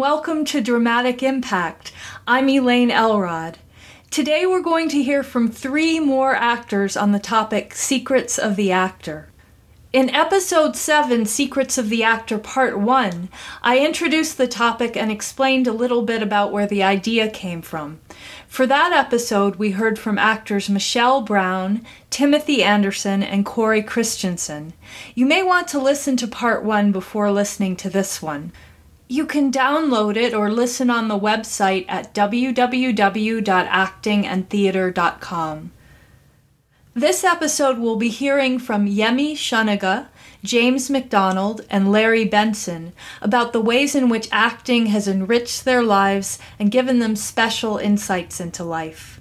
welcome to Dramatic Impact. I'm Elaine Elrod. Today we're going to hear from three more actors on the topic Secrets of the Actor. In episode 7, Secrets of the Actor Part 1, I introduced the topic and explained a little bit about where the idea came from. For that episode, we heard from actors Michelle Brown, Timothy Anderson, and Corey Christensen. You may want to listen to Part 1 before listening to this one. You can download it or listen on the website at www.actingandtheater.com. This episode we'll be hearing from Yemi Shuniga, James McDonald, and Larry Benson about the ways in which acting has enriched their lives and given them special insights into life.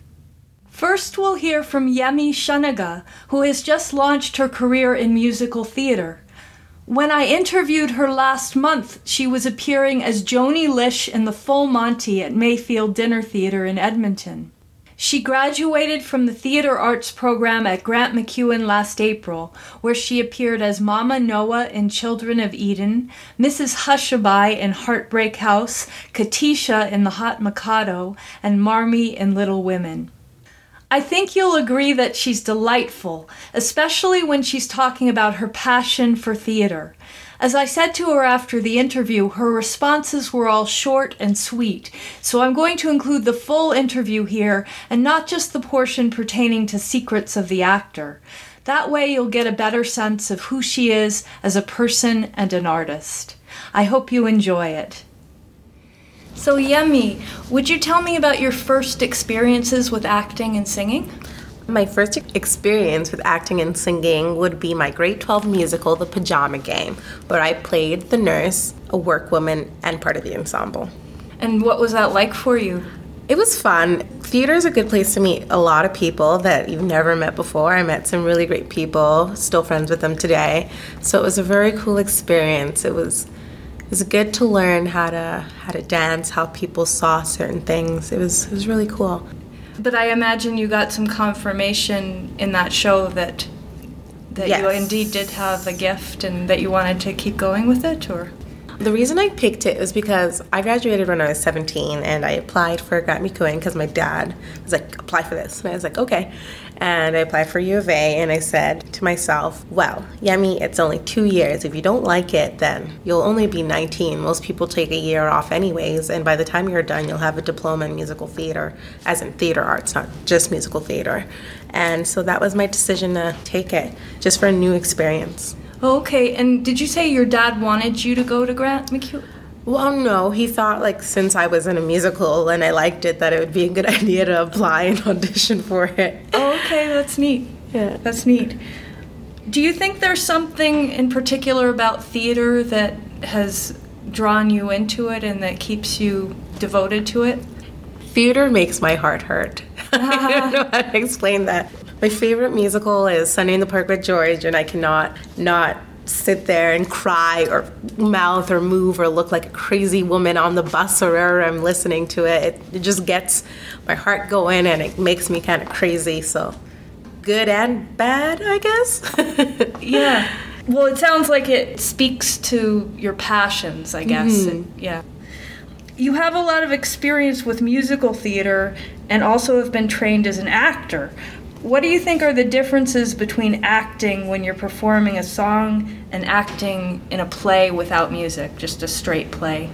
First, we'll hear from Yemi Shuniga, who has just launched her career in musical theater. When I interviewed her last month, she was appearing as Joanie Lish in the Full Monty at Mayfield Dinner Theater in Edmonton. She graduated from the theater arts program at Grant MacEwan last April, where she appeared as Mama Noah in Children of Eden, Mrs. Hushabye in Heartbreak House, Katisha in The Hot Mikado, and Marmee in Little Women. I think you'll agree that she's delightful, especially when she's talking about her passion for theater. As I said to her after the interview, her responses were all short and sweet, so I'm going to include the full interview here and not just the portion pertaining to secrets of the actor. That way, you'll get a better sense of who she is as a person and an artist. I hope you enjoy it. So, Yemi, would you tell me about your first experiences with acting and singing? My first experience with acting and singing would be my grade 12 musical, The Pajama Game, where I played the nurse, a workwoman, and part of the ensemble. And what was that like for you? It was fun. Theater is a good place to meet a lot of people that you've never met before. I met some really great people, still friends with them today. So it was a very cool experience. It was was good to learn how to how to dance, how people saw certain things. It was it was really cool. But I imagine you got some confirmation in that show that that yes. you indeed did have a gift and that you wanted to keep going with it or the reason I picked it was because I graduated when I was 17 and I applied for Grant MacEwan because my dad was like, apply for this. And I was like, okay. And I applied for U of A and I said to myself, well, Yemi, it's only two years. If you don't like it, then you'll only be 19. Most people take a year off anyways. And by the time you're done, you'll have a diploma in musical theater, as in theater arts, not just musical theater. And so that was my decision to take it, just for a new experience. Okay, and did you say your dad wanted you to go to Grant MacEwan? Well, no, he thought like since I was in a musical and I liked it that it would be a good idea to apply and audition for it. Oh, okay, that's neat. Yeah, that's neat. Do you think there's something in particular about theater that has drawn you into it and that keeps you devoted to it? Theater makes my heart hurt. I don't know how to explain that. My favorite musical is Sunday in the Park with George, and I cannot not sit there and cry or mouth or move or look like a crazy woman on the bus or wherever I'm listening to it. It, it just gets my heart going and it makes me kind of crazy. So, good and bad, I guess. yeah. Well, it sounds like it speaks to your passions, I guess. Mm-hmm. And, yeah. You have a lot of experience with musical theater and also have been trained as an actor. What do you think are the differences between acting when you're performing a song and acting in a play without music, just a straight play?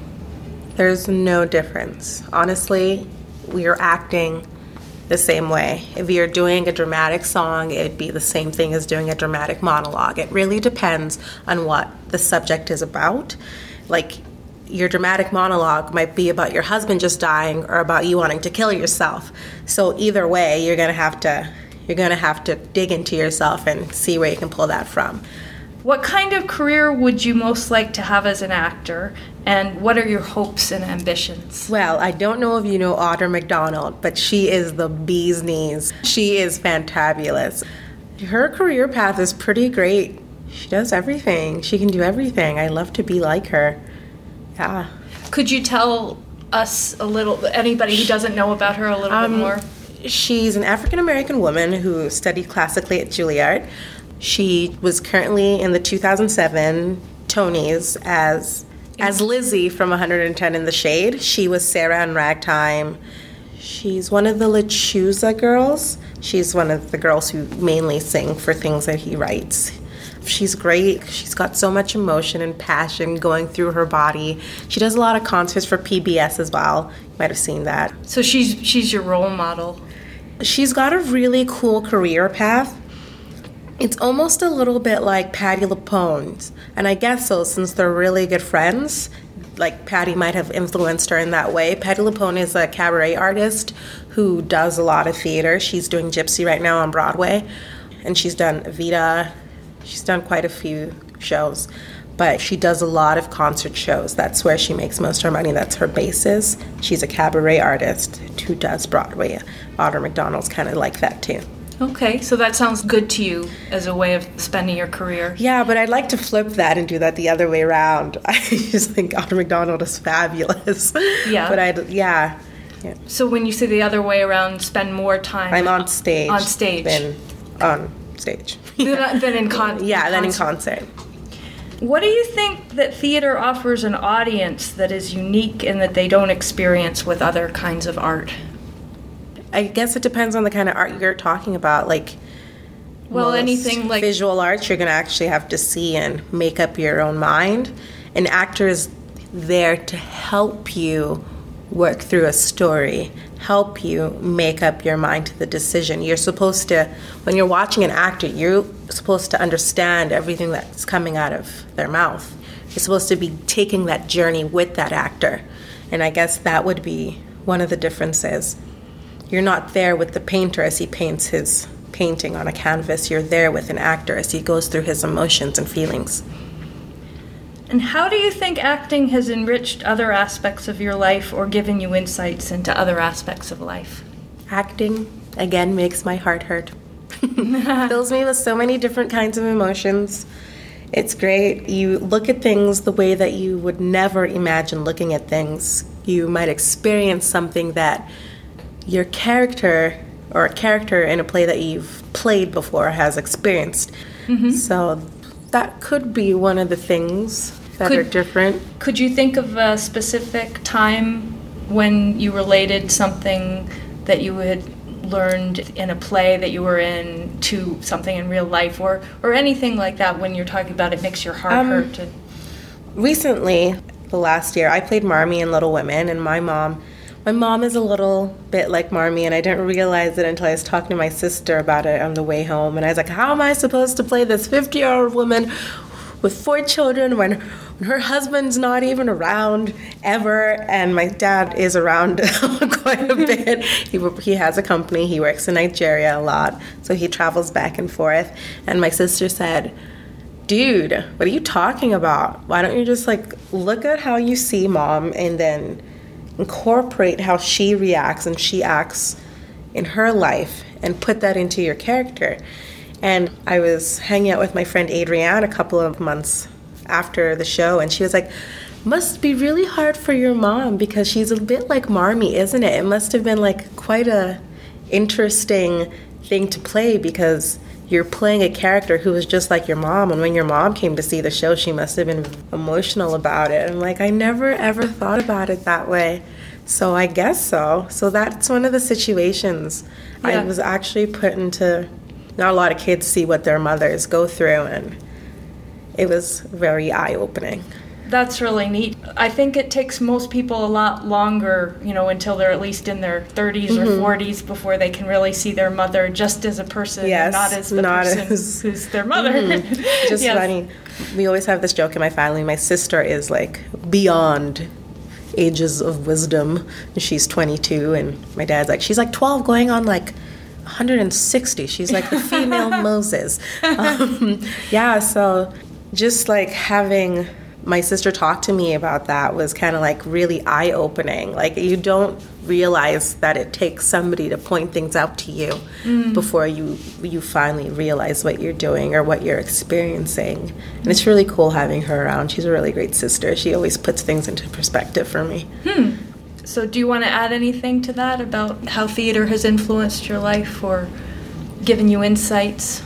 There's no difference. Honestly, we are acting the same way. If you're doing a dramatic song, it'd be the same thing as doing a dramatic monologue. It really depends on what the subject is about. Like, your dramatic monologue might be about your husband just dying or about you wanting to kill yourself. So, either way, you're going to have to you're going to have to dig into yourself and see where you can pull that from. What kind of career would you most like to have as an actor, and what are your hopes and ambitions? Well, I don't know if you know Audra McDonald, but she is the bee's knees. She is fantabulous. Her career path is pretty great. She does everything. She can do everything. I love to be like her. Yeah. Could you tell us a little, anybody who doesn't know about her, a little um, bit more? She's an African American woman who studied classically at Juilliard. She was currently in the 2007 Tonys as As Lizzie from 110 in the Shade, she was Sarah in Ragtime. She's one of the LaChiusa girls. She's one of the girls who mainly sing for things that he writes. She's great. She's got so much emotion and passion going through her body. She does a lot of concerts for PBS as well. You might have seen that. So she's she's your role model. She's got a really cool career path. It's almost a little bit like Patti LuPone's. And I guess so, since they're really good friends, like Patti might have influenced her in that way. Patti LuPone is a cabaret artist who does a lot of theater. She's doing Gypsy right now on Broadway, and she's done Evita. She's done quite a few shows, but she does a lot of concert shows. That's where she makes most of her money. That's her basis. She's a cabaret artist who does Broadway. Audra McDonald's kind of like that too. Okay, so that sounds good to you as a way of spending your career. Yeah, but I'd like to flip that and do that the other way around. I just think Audra McDonald is fabulous. Yeah. But I, yeah. yeah. So when you say the other way around, spend more time. I'm on stage. On stage. Than on stage. Than, uh, than in con- Yeah, in than in concert. What do you think that theater offers an audience that is unique and that they don't experience with other kinds of art? I guess it depends on the kind of art you're talking about. Like, Well, anything like visual arts, you're going to actually have to see and make up your own mind. An actor is there to help you work through a story, help you make up your mind to the decision. You're supposed to, when you're watching an actor, you're supposed to understand everything that's coming out of their mouth. You're supposed to be taking that journey with that actor. And I guess that would be one of the differences. You're not there with the painter as he paints his painting on a canvas. You're there with an actor as he goes through his emotions and feelings. And how do you think acting has enriched other aspects of your life or given you insights into other aspects of life? Acting, again, makes my heart hurt. Fills me with so many different kinds of emotions. It's great. You look at things the way that you would never imagine looking at things. You might experience something that your character or a character in a play that you've played before has experienced. Mm-hmm. So that could be one of the things that Could- are different. Could you think of a specific time when you related something that you had learned in a play that you were in to something in real life or or anything like that when you're talking about it makes your heart Um, hurt and recently the last year i played marmee in little women and my mom my mom is a little bit like marmee and i didn't realize it until i was talking to my sister about it on the way home. And i was like how am i supposed to play this 50 year old woman with four children when, when her husband's not even around ever? And my dad is around quite a bit. He, he has a company. He works in nigeria a lot so he travels back and forth. And my sister said dude, what are you talking about? Why don't you just like look at how you see mom and then incorporate how she reacts and she acts in her life and put that into your character? And I was hanging out with my friend Adrienne a couple of months after the show, and she was like, must be really hard for your mom because she's a bit like Marmee, isn't it? It must have been like quite a interesting thing to play because you're playing a character who was just like your mom and when your mom came to see the show she must have been emotional about it. And like i never ever thought about it that way. So i guess so. So that's one of the situations i was actually put into not a lot of kids see what their mothers go through and it was very eye-opening That's really neat. I think it takes most people a lot longer, you know, until they're at least in their 30s Mm-hmm. or 40s before they can really see their mother just as a person Yes, not as the not person as- who's their mother. just Yes. funny. We always have this joke in my family. My sister is like beyond ages of wisdom. She's 22, and my dad's like, she's like 12, going on like 160. She's like the female Moses. Um, yeah, so just like having my sister talked to me about that was kind of like really eye opening. Like, you don't realize that it takes somebody to point things out to you mm. before you you finally realize what you're doing or what you're experiencing. And it's really cool having her around. She's a really great sister. She always puts things into perspective for me. Hmm. So, do you want to add anything to that about how theater has influenced your life or given you insights?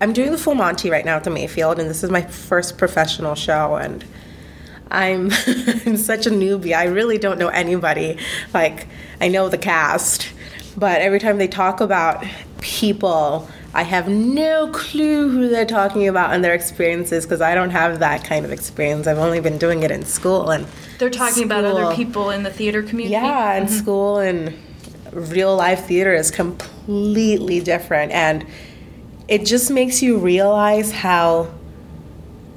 I'm doing the full Monty right now at the Mayfield, and this is my first professional show. And I'm such a newbie. I really don't know anybody. Like, I know the cast, but every time they talk about people, I have no clue who they're talking about and their experiences because I don't have that kind of experience. I've only been doing it in school and they're talking school. about other people in the theater community. Yeah, in mm-hmm. school and real life theater is completely different and it just makes you realize how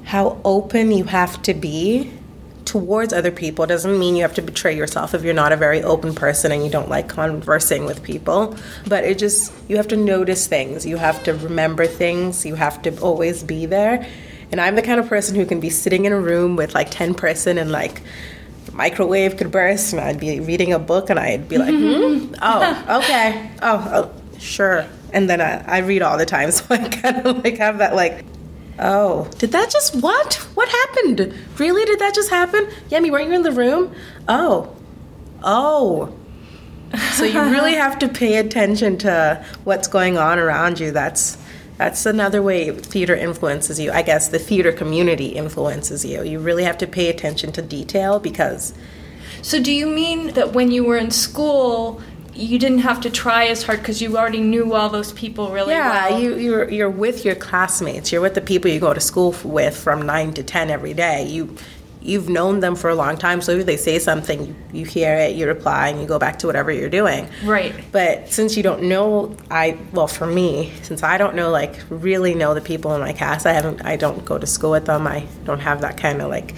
how open you have to be towards other people. It doesn't mean you have to betray yourself if you're not a very open person and you don't like conversing with people. But it just, you have to notice things. You have to remember things. You have to always be there. And I'm the kind of person who can be sitting in a room with like 10 person and like, microwave could burst and I'd be reading a book and I'd be like, hmm? oh, okay, oh, oh, sure. And then I, I read all the time, so I kind of like have that like Oh, did that just what? What happened? Really? Did that just happen? Yemi, weren't you in the room? Oh, oh. So you really have to pay attention to what's going on around you. That's that's another way theater influences you. I guess the theater community influences you. You really have to pay attention to detail because. So, do you mean that when you were in school, you didn't have to try as hard because you already knew all those people really yeah, well. Yeah, you you're you're with your classmates. You're with the people you go to school with from nine to ten every day. You you've known them for a long time. So if they say something, you, you hear it, you reply, and you go back to whatever you're doing. Right. But since you don't know, I well for me, since I don't know like really know the people in my cast, I haven't. I don't go to school with them. I don't have that kind of like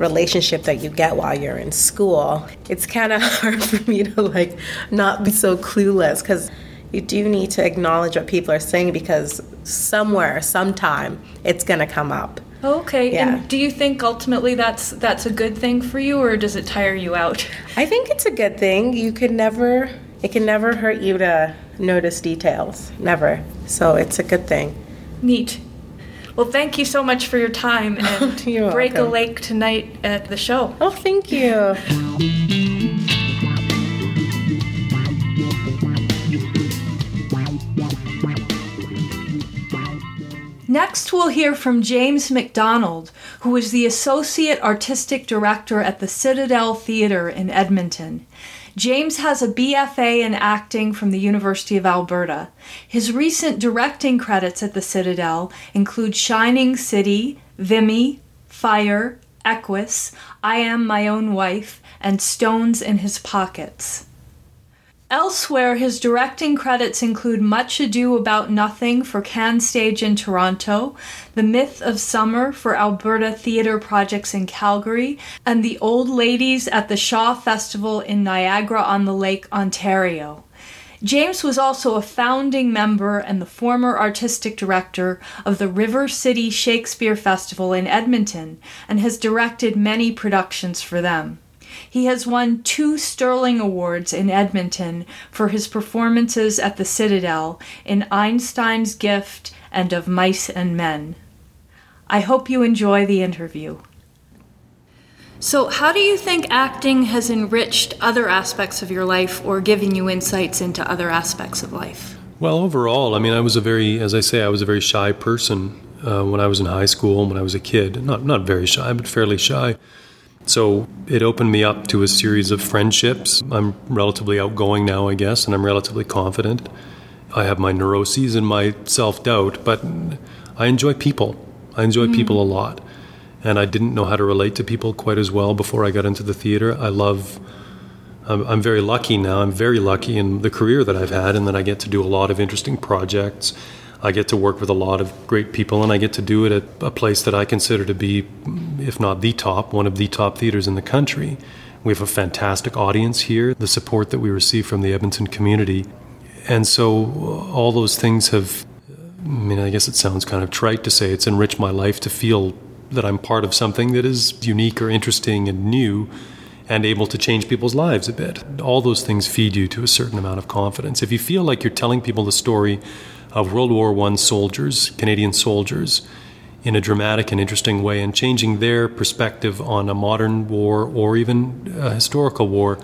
relationship that you get while you're in school, it's kind of hard for me to like not be so clueless because you do need to acknowledge what people are saying because somewhere, sometime, it's going to come up. Okay. Yeah. And do you think ultimately that's that's a good thing for you or does it tire you out? I think it's a good thing. You can never it can never hurt you to notice details. Never. So it's a good thing. Neat. Well, thank you so much for your time and You're break welcome. a lake tonight at the show. Oh, thank you. Next, we'll hear from James McDonald, who is the Associate Artistic Director at the Citadel Theatre in Edmonton. James has a BFA in acting from the University of Alberta. His recent directing credits at the Citadel include Shining City, Vimy, Fire, Equus, I Am My Own Wife, and Stones in His Pockets. Elsewhere, his directing credits include Much Ado About Nothing for CanStage in Toronto, The Myth of Summer for Alberta Theatre Projects in Calgary, and The Old Ladies at the Shaw Festival in Niagara on the Lake, Ontario. James was also a founding member and the former artistic director of the River City Shakespeare Festival in Edmonton and has directed many productions for them. He has won two Sterling Awards in Edmonton for his performances at the Citadel in Einstein's Gift and of Mice and Men. I hope you enjoy the interview. So, how do you think acting has enriched other aspects of your life or given you insights into other aspects of life? Well, overall, I mean, I was a very, as I say, I was a very shy person uh, when I was in high school and when I was a kid. Not, not very shy, but fairly shy. So it opened me up to a series of friendships. I'm relatively outgoing now, I guess, and I'm relatively confident. I have my neuroses and my self doubt, but I enjoy people. I enjoy mm. people a lot. And I didn't know how to relate to people quite as well before I got into the theater. I love, I'm, I'm very lucky now. I'm very lucky in the career that I've had, and that I get to do a lot of interesting projects I get to work with a lot of great people, and I get to do it at a place that I consider to be, if not the top, one of the top theaters in the country. We have a fantastic audience here, the support that we receive from the Edmonton community. And so uh, all those things have, I mean, I guess it sounds kind of trite to say it's enriched my life to feel that I'm part of something that is unique or interesting and new and able to change people's lives a bit. All those things feed you to a certain amount of confidence. If you feel like you're telling people the story of World War I soldiers, Canadian soldiers, in a dramatic and interesting way and changing their perspective on a modern war or even a historical war,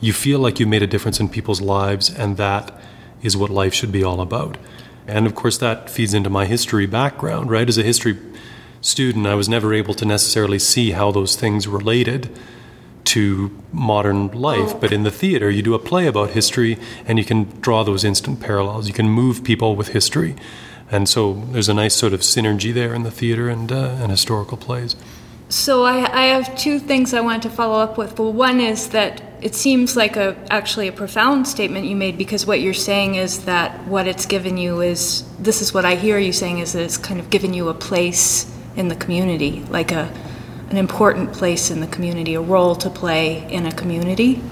you feel like you made a difference in people's lives, and that is what life should be all about. And of course, that feeds into my history background, right? As a history student, I was never able to necessarily see how those things related to modern life. Oh. But in the theater, you do a play about history and you can draw those instant parallels. You can move people with history. And so there's a nice sort of synergy there in the theater and, uh, and historical plays. So I, I have two things I wanted to follow up with. Well, one is that it seems like a actually a profound statement you made because what you're saying is that what it's given you is this is what I hear you saying is that it's kind of given you a place in the community, like a an important place in the community, a role to play in a community.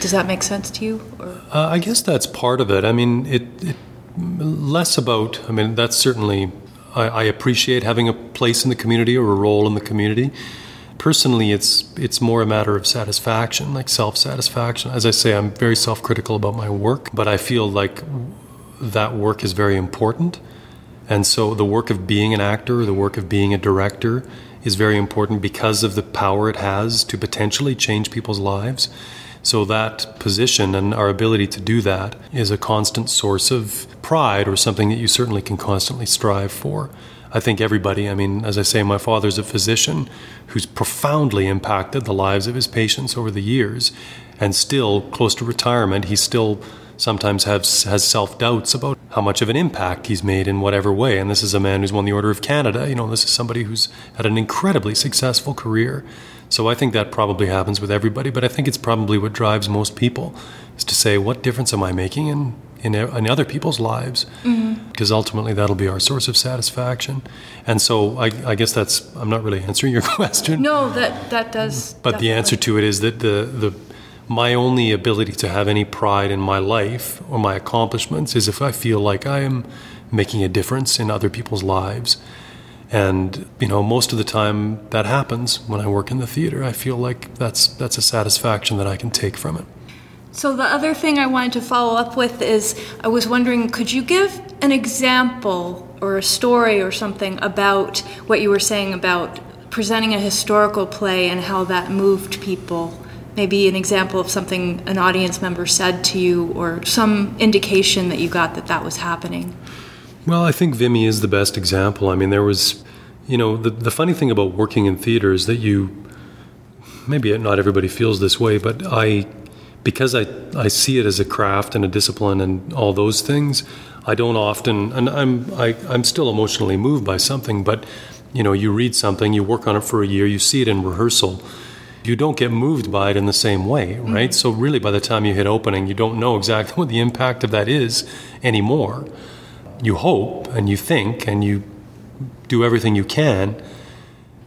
Does that make sense to you? Uh, I guess that's part of it. I mean, it, it less about. I mean, that's certainly. I, I appreciate having a place in the community or a role in the community. Personally, it's it's more a matter of satisfaction, like self satisfaction. As I say, I'm very self critical about my work, but I feel like that work is very important. And so, the work of being an actor, the work of being a director, is very important because of the power it has to potentially change people's lives. So, that position and our ability to do that is a constant source of pride or something that you certainly can constantly strive for. I think everybody, I mean, as I say, my father's a physician who's profoundly impacted the lives of his patients over the years. And still, close to retirement, he still sometimes has, has self doubts about how much of an impact he's made in whatever way. And this is a man who's won the Order of Canada. You know, this is somebody who's had an incredibly successful career. So I think that probably happens with everybody, but I think it's probably what drives most people is to say, what difference am I making in, in, in other people's lives? Mm-hmm. Because ultimately that'll be our source of satisfaction. And so I, I guess that's, I'm not really answering your question. No, that that does. But the answer to it is that the, the my only ability to have any pride in my life or my accomplishments is if I feel like I am making a difference in other people's lives. And you know, most of the time that happens when I work in the theater. I feel like that's that's a satisfaction that I can take from it. So the other thing I wanted to follow up with is I was wondering could you give an example or a story or something about what you were saying about presenting a historical play and how that moved people? Maybe an example of something an audience member said to you or some indication that you got that that was happening. Well, I think Vimy is the best example. I mean, there was, you know, the, the funny thing about working in theater is that you, maybe not everybody feels this way, but I, because I, I see it as a craft and a discipline and all those things, I don't often, and I'm, I, I'm still emotionally moved by something, but, you know, you read something, you work on it for a year, you see it in rehearsal, you don't get moved by it in the same way, right? Mm-hmm. So, really, by the time you hit opening, you don't know exactly what the impact of that is anymore you hope and you think and you do everything you can,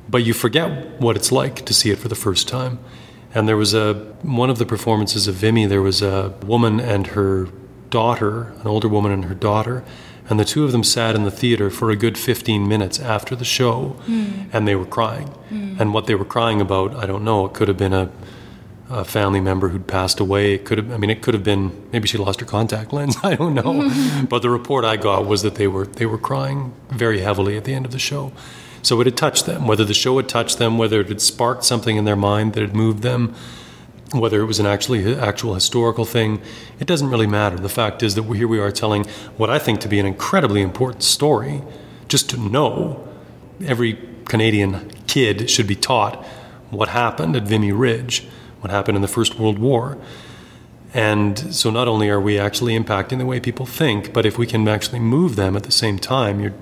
but you forget what it's like to see it for the first time. And there was a one of the performances of Vimy. There was a woman and her daughter, an older woman and her daughter, and the two of them sat in the theater for a good 15 minutes after the show, hmm. and they were crying. Hmm. And what they were crying about, I don't know. It could have been a a family member who'd passed away. It could have, I mean, it could have been maybe she lost her contact lens. I don't know, but the report I got was that they were they were crying very heavily at the end of the show. So it had touched them. Whether the show had touched them, whether it had sparked something in their mind that had moved them, whether it was an actually actual historical thing, it doesn't really matter. The fact is that here we are telling what I think to be an incredibly important story. Just to know, every Canadian kid should be taught what happened at Vimy Ridge what happened in the First World War. And so not only are we actually impacting the way people think, but if we can actually move them at the same time, you're,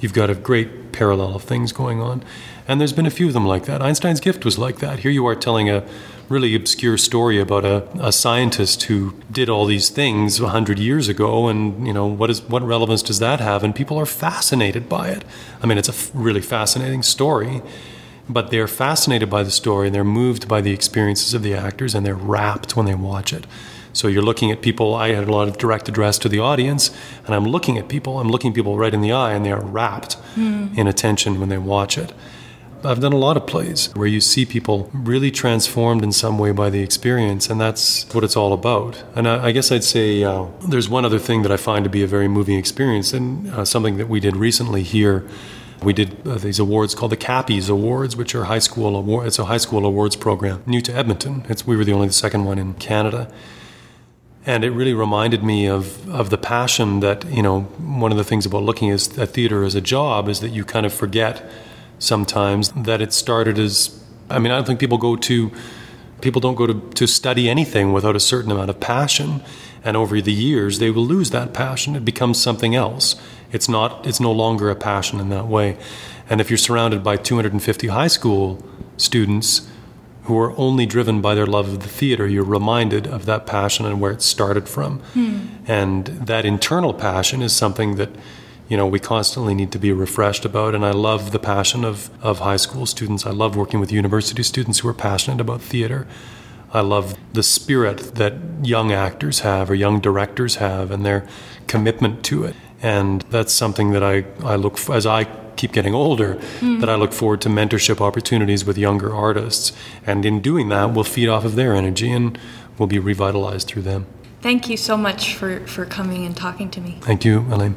you've got a great parallel of things going on. And there's been a few of them like that. Einstein's Gift was like that. Here you are telling a really obscure story about a, a scientist who did all these things 100 years ago, and you know what is what relevance does that have? And people are fascinated by it. I mean, it's a f- really fascinating story but they're fascinated by the story and they're moved by the experiences of the actors and they're rapt when they watch it. So you're looking at people, I had a lot of direct address to the audience, and I'm looking at people, I'm looking people right in the eye, and they are rapt hmm. in attention when they watch it. I've done a lot of plays where you see people really transformed in some way by the experience, and that's what it's all about. And I, I guess I'd say uh, there's one other thing that I find to be a very moving experience, and uh, something that we did recently here we did uh, these awards called the Cappies Awards, which are high school award. It's a high school awards program new to Edmonton. It's, we were the only the second one in Canada, and it really reminded me of of the passion that you know. One of the things about looking at theater as a job is that you kind of forget sometimes that it started as I mean, I don't think people go to people don't go to, to study anything without a certain amount of passion. And over the years they will lose that passion. It becomes something else. It's not it's no longer a passion in that way. And if you're surrounded by 250 high school students who are only driven by their love of the theater, you're reminded of that passion and where it started from. Hmm. And that internal passion is something that you know we constantly need to be refreshed about and i love the passion of, of high school students. I love working with university students who are passionate about theater. I love the spirit that young actors have or young directors have and their commitment to it. And that's something that i, I look for, as i keep getting older mm. that i look forward to mentorship opportunities with younger artists. And in doing that we'll feed off of their energy and we'll be revitalized through them. Thank you so much for, for coming and talking to me. Thank you elaine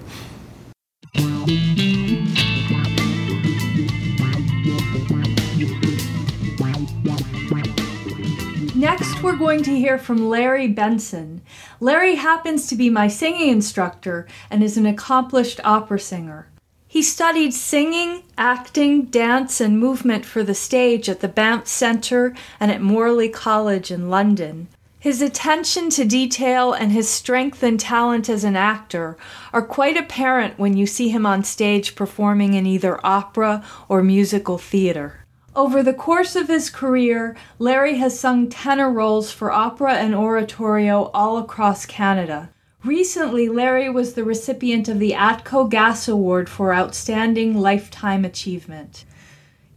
Next, we're going to hear from Larry Benson. Larry happens to be my singing instructor and is an accomplished opera singer. He studied singing, acting, dance, and movement for the stage at the Banff Centre and at Morley College in London. His attention to detail and his strength and talent as an actor are quite apparent when you see him on stage performing in either opera or musical theater. Over the course of his career, Larry has sung tenor roles for opera and oratorio all across Canada. Recently, Larry was the recipient of the Atco Gas Award for Outstanding Lifetime Achievement.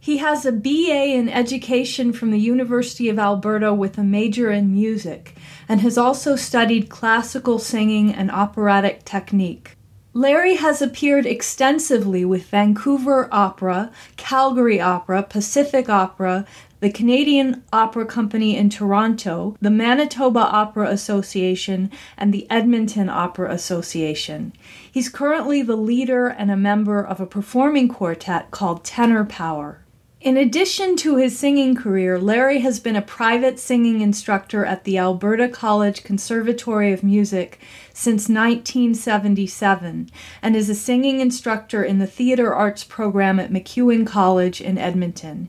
He has a BA in education from the University of Alberta with a major in music, and has also studied classical singing and operatic technique. Larry has appeared extensively with Vancouver Opera, Calgary Opera, Pacific Opera, the Canadian Opera Company in Toronto, the Manitoba Opera Association, and the Edmonton Opera Association. He's currently the leader and a member of a performing quartet called Tenor Power. In addition to his singing career, Larry has been a private singing instructor at the Alberta College Conservatory of Music since 1977 and is a singing instructor in the theater arts program at MacEwan College in Edmonton.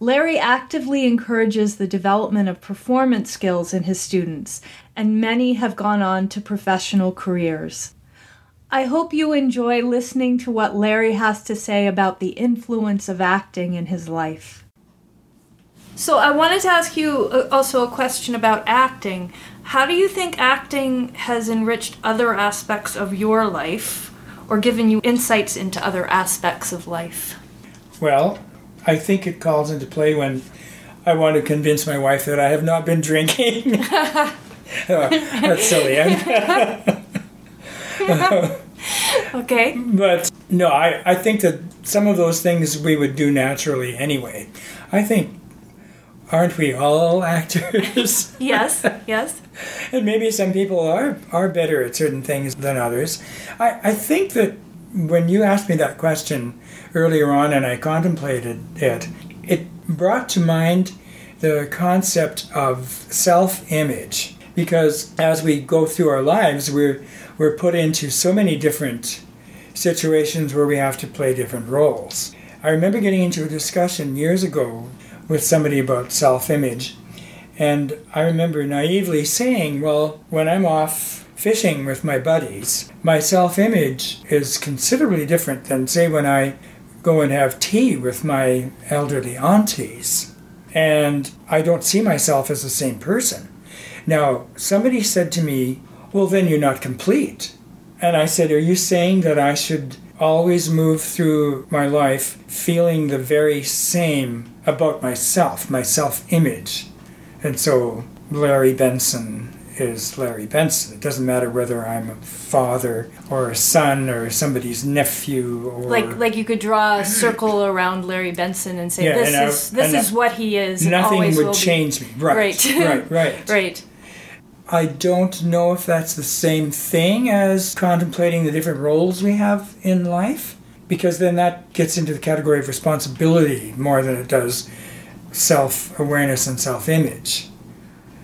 Larry actively encourages the development of performance skills in his students, and many have gone on to professional careers. I hope you enjoy listening to what Larry has to say about the influence of acting in his life. So, I wanted to ask you uh, also a question about acting. How do you think acting has enriched other aspects of your life or given you insights into other aspects of life? Well, I think it calls into play when I want to convince my wife that I have not been drinking. oh, that's silly. okay. But no, I, I think that some of those things we would do naturally anyway. I think, aren't we all actors? yes, yes. and maybe some people are, are better at certain things than others. I, I think that when you asked me that question earlier on and I contemplated it, it brought to mind the concept of self image. Because as we go through our lives, we're we're put into so many different situations where we have to play different roles. I remember getting into a discussion years ago with somebody about self image, and I remember naively saying, Well, when I'm off fishing with my buddies, my self image is considerably different than, say, when I go and have tea with my elderly aunties. And I don't see myself as the same person. Now, somebody said to me, well, then you're not complete. And I said, Are you saying that I should always move through my life feeling the very same about myself, my self image? And so Larry Benson is Larry Benson. It doesn't matter whether I'm a father or a son or somebody's nephew or like like you could draw a circle around Larry Benson and say yeah, this and is I, this is what he is. Nothing would change be. me. Right. Right. right. Right. right. I don't know if that's the same thing as contemplating the different roles we have in life, because then that gets into the category of responsibility more than it does self awareness and self image.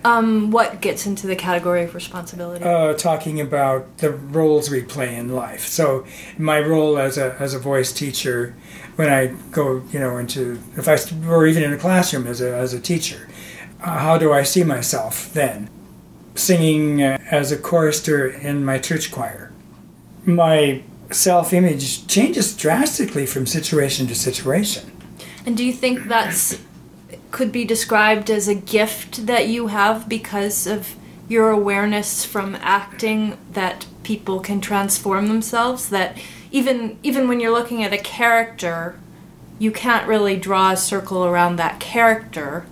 Um, what gets into the category of responsibility? uh, talking about the roles we play in life. So my role as a as a voice teacher, when I go, you know, into if I or even in a classroom as a as a teacher, uh, how do I see myself then? Singing uh, as a chorister in my church choir, my self image changes drastically from situation to situation. and do you think that's could be described as a gift that you have because of your awareness from acting that people can transform themselves? That even even when you're looking at a character you can't really draw a circle around that character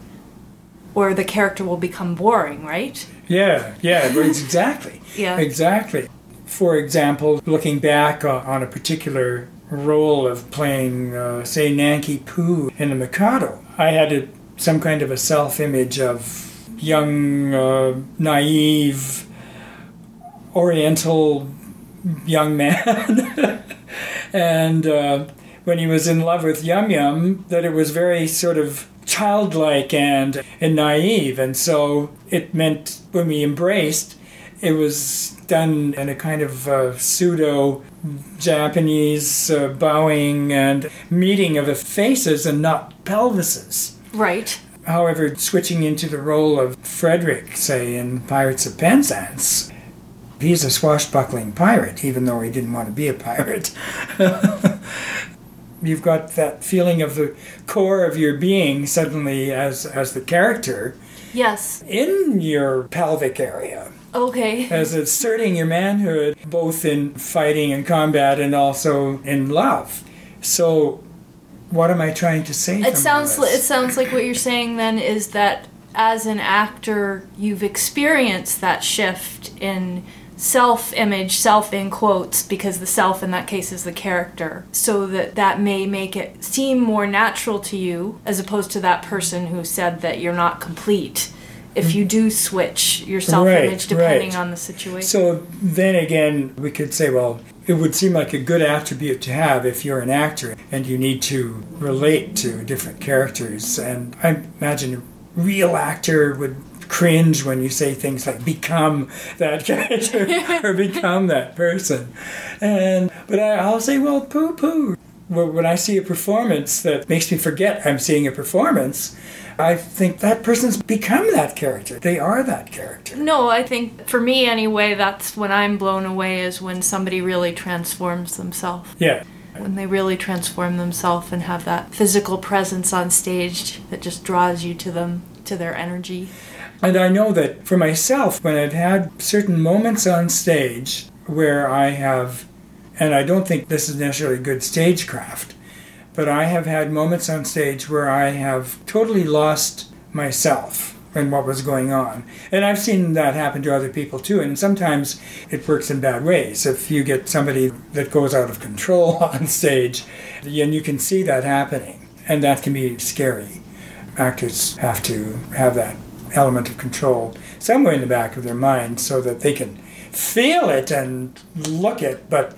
or the character will become boring right Yeah, yeah, exactly. Yeah. Exactly. For example, looking back on, on a particular role of playing, uh, say, Nanki Poo in The Mikado, I had a, some kind of a self image of young, uh, naive, oriental young man. and uh, when he was in love with Yum Yum, that it was very sort of childlike and, and naive. And so it meant when we embraced, it was done in a kind of uh, pseudo Japanese uh, bowing and meeting of the faces and not pelvises. right However, switching into the role of Frederick, say, in Pirates of Penzance, he's a swashbuckling pirate, even though he didn't want to be a pirate. You've got that feeling of the core of your being suddenly as, as the character yes in your pelvic area, okay as asserting your manhood both in fighting and combat and also in love. So, what am I trying to say? It sounds li- it sounds like what you're saying then is that as an actor you've experienced that shift in self-image, self in quotes because the self in that case is the character. So that that may make it seem more natural to you as opposed to that person who said that you're not complete. If mm. you do switch your self-image Right, depending right. on the situation. So then again, we could say, well, it would seem like a good attribute to have if you're an actor and you need to relate to different characters. And I imagine a real actor would cringe when you say things like become that character or become that person. And but I, I'll say, well, poo poo. When I see a performance that makes me forget I'm seeing a performance, I think that person's become that character. They are that character. No, I think for me anyway, that's when I'm blown away is when somebody really transforms themselves. Yeah. When they really transform themselves and have that physical presence on stage that just draws you to them, to their energy. And I know that for myself, when I've had certain moments on stage where I have, and I don't think this is necessarily good stagecraft, but I have had moments on stage where I have totally lost myself and what was going on. And I've seen that happen to other people too, and sometimes it works in bad ways. If you get somebody that goes out of control on stage, and you can see that happening, and that can be scary. Actors have to have that element of control somewhere in the back of their mind so that they can feel it and look it, but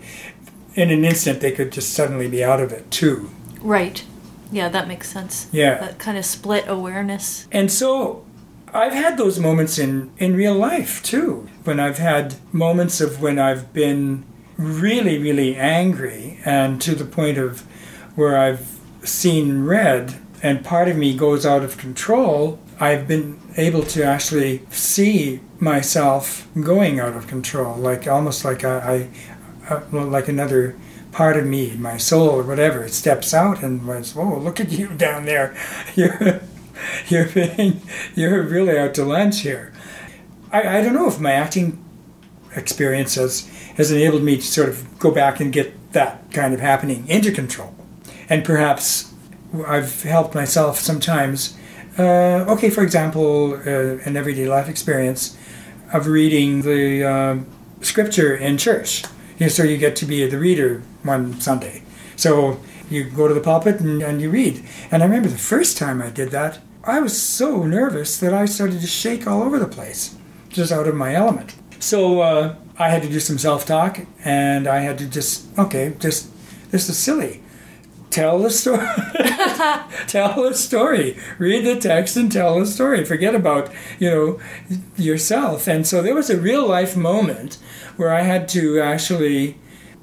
in an instant they could just suddenly be out of it too. Right. Yeah, that makes sense. Yeah. That kind of split awareness. And so I've had those moments in, in real life too. When I've had moments of when I've been really, really angry and to the point of where I've seen red and part of me goes out of control, I've been able to actually see myself going out of control, like almost like I, I uh, well, like another part of me, my soul or whatever, steps out and was, "Whoa, look at you down there! You're you're being, you're really out to lunch here." I, I don't know if my acting experience has has enabled me to sort of go back and get that kind of happening into control, and perhaps I've helped myself sometimes. Uh, okay, for example, uh, an everyday life experience of reading the uh, scripture in church. You know, so you get to be the reader one Sunday. So you go to the pulpit and, and you read. And I remember the first time I did that, I was so nervous that I started to shake all over the place, just out of my element. So uh, I had to do some self talk and I had to just, okay, just, this is silly tell the story. tell the story. Read the text and tell the story. Forget about, you know, yourself. And so there was a real life moment where I had to actually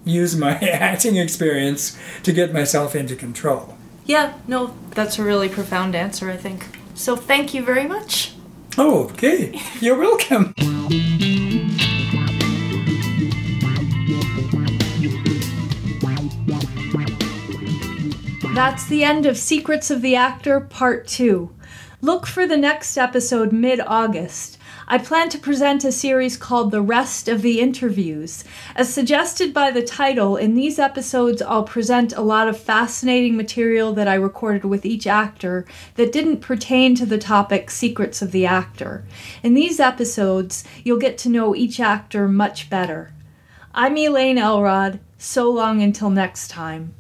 use my acting experience to get myself into control. Yeah, no, that's a really profound answer, I think. So thank you very much. Oh, okay. You're welcome. That's the end of Secrets of the Actor Part 2. Look for the next episode mid August. I plan to present a series called The Rest of the Interviews. As suggested by the title, in these episodes I'll present a lot of fascinating material that I recorded with each actor that didn't pertain to the topic Secrets of the Actor. In these episodes, you'll get to know each actor much better. I'm Elaine Elrod. So long until next time.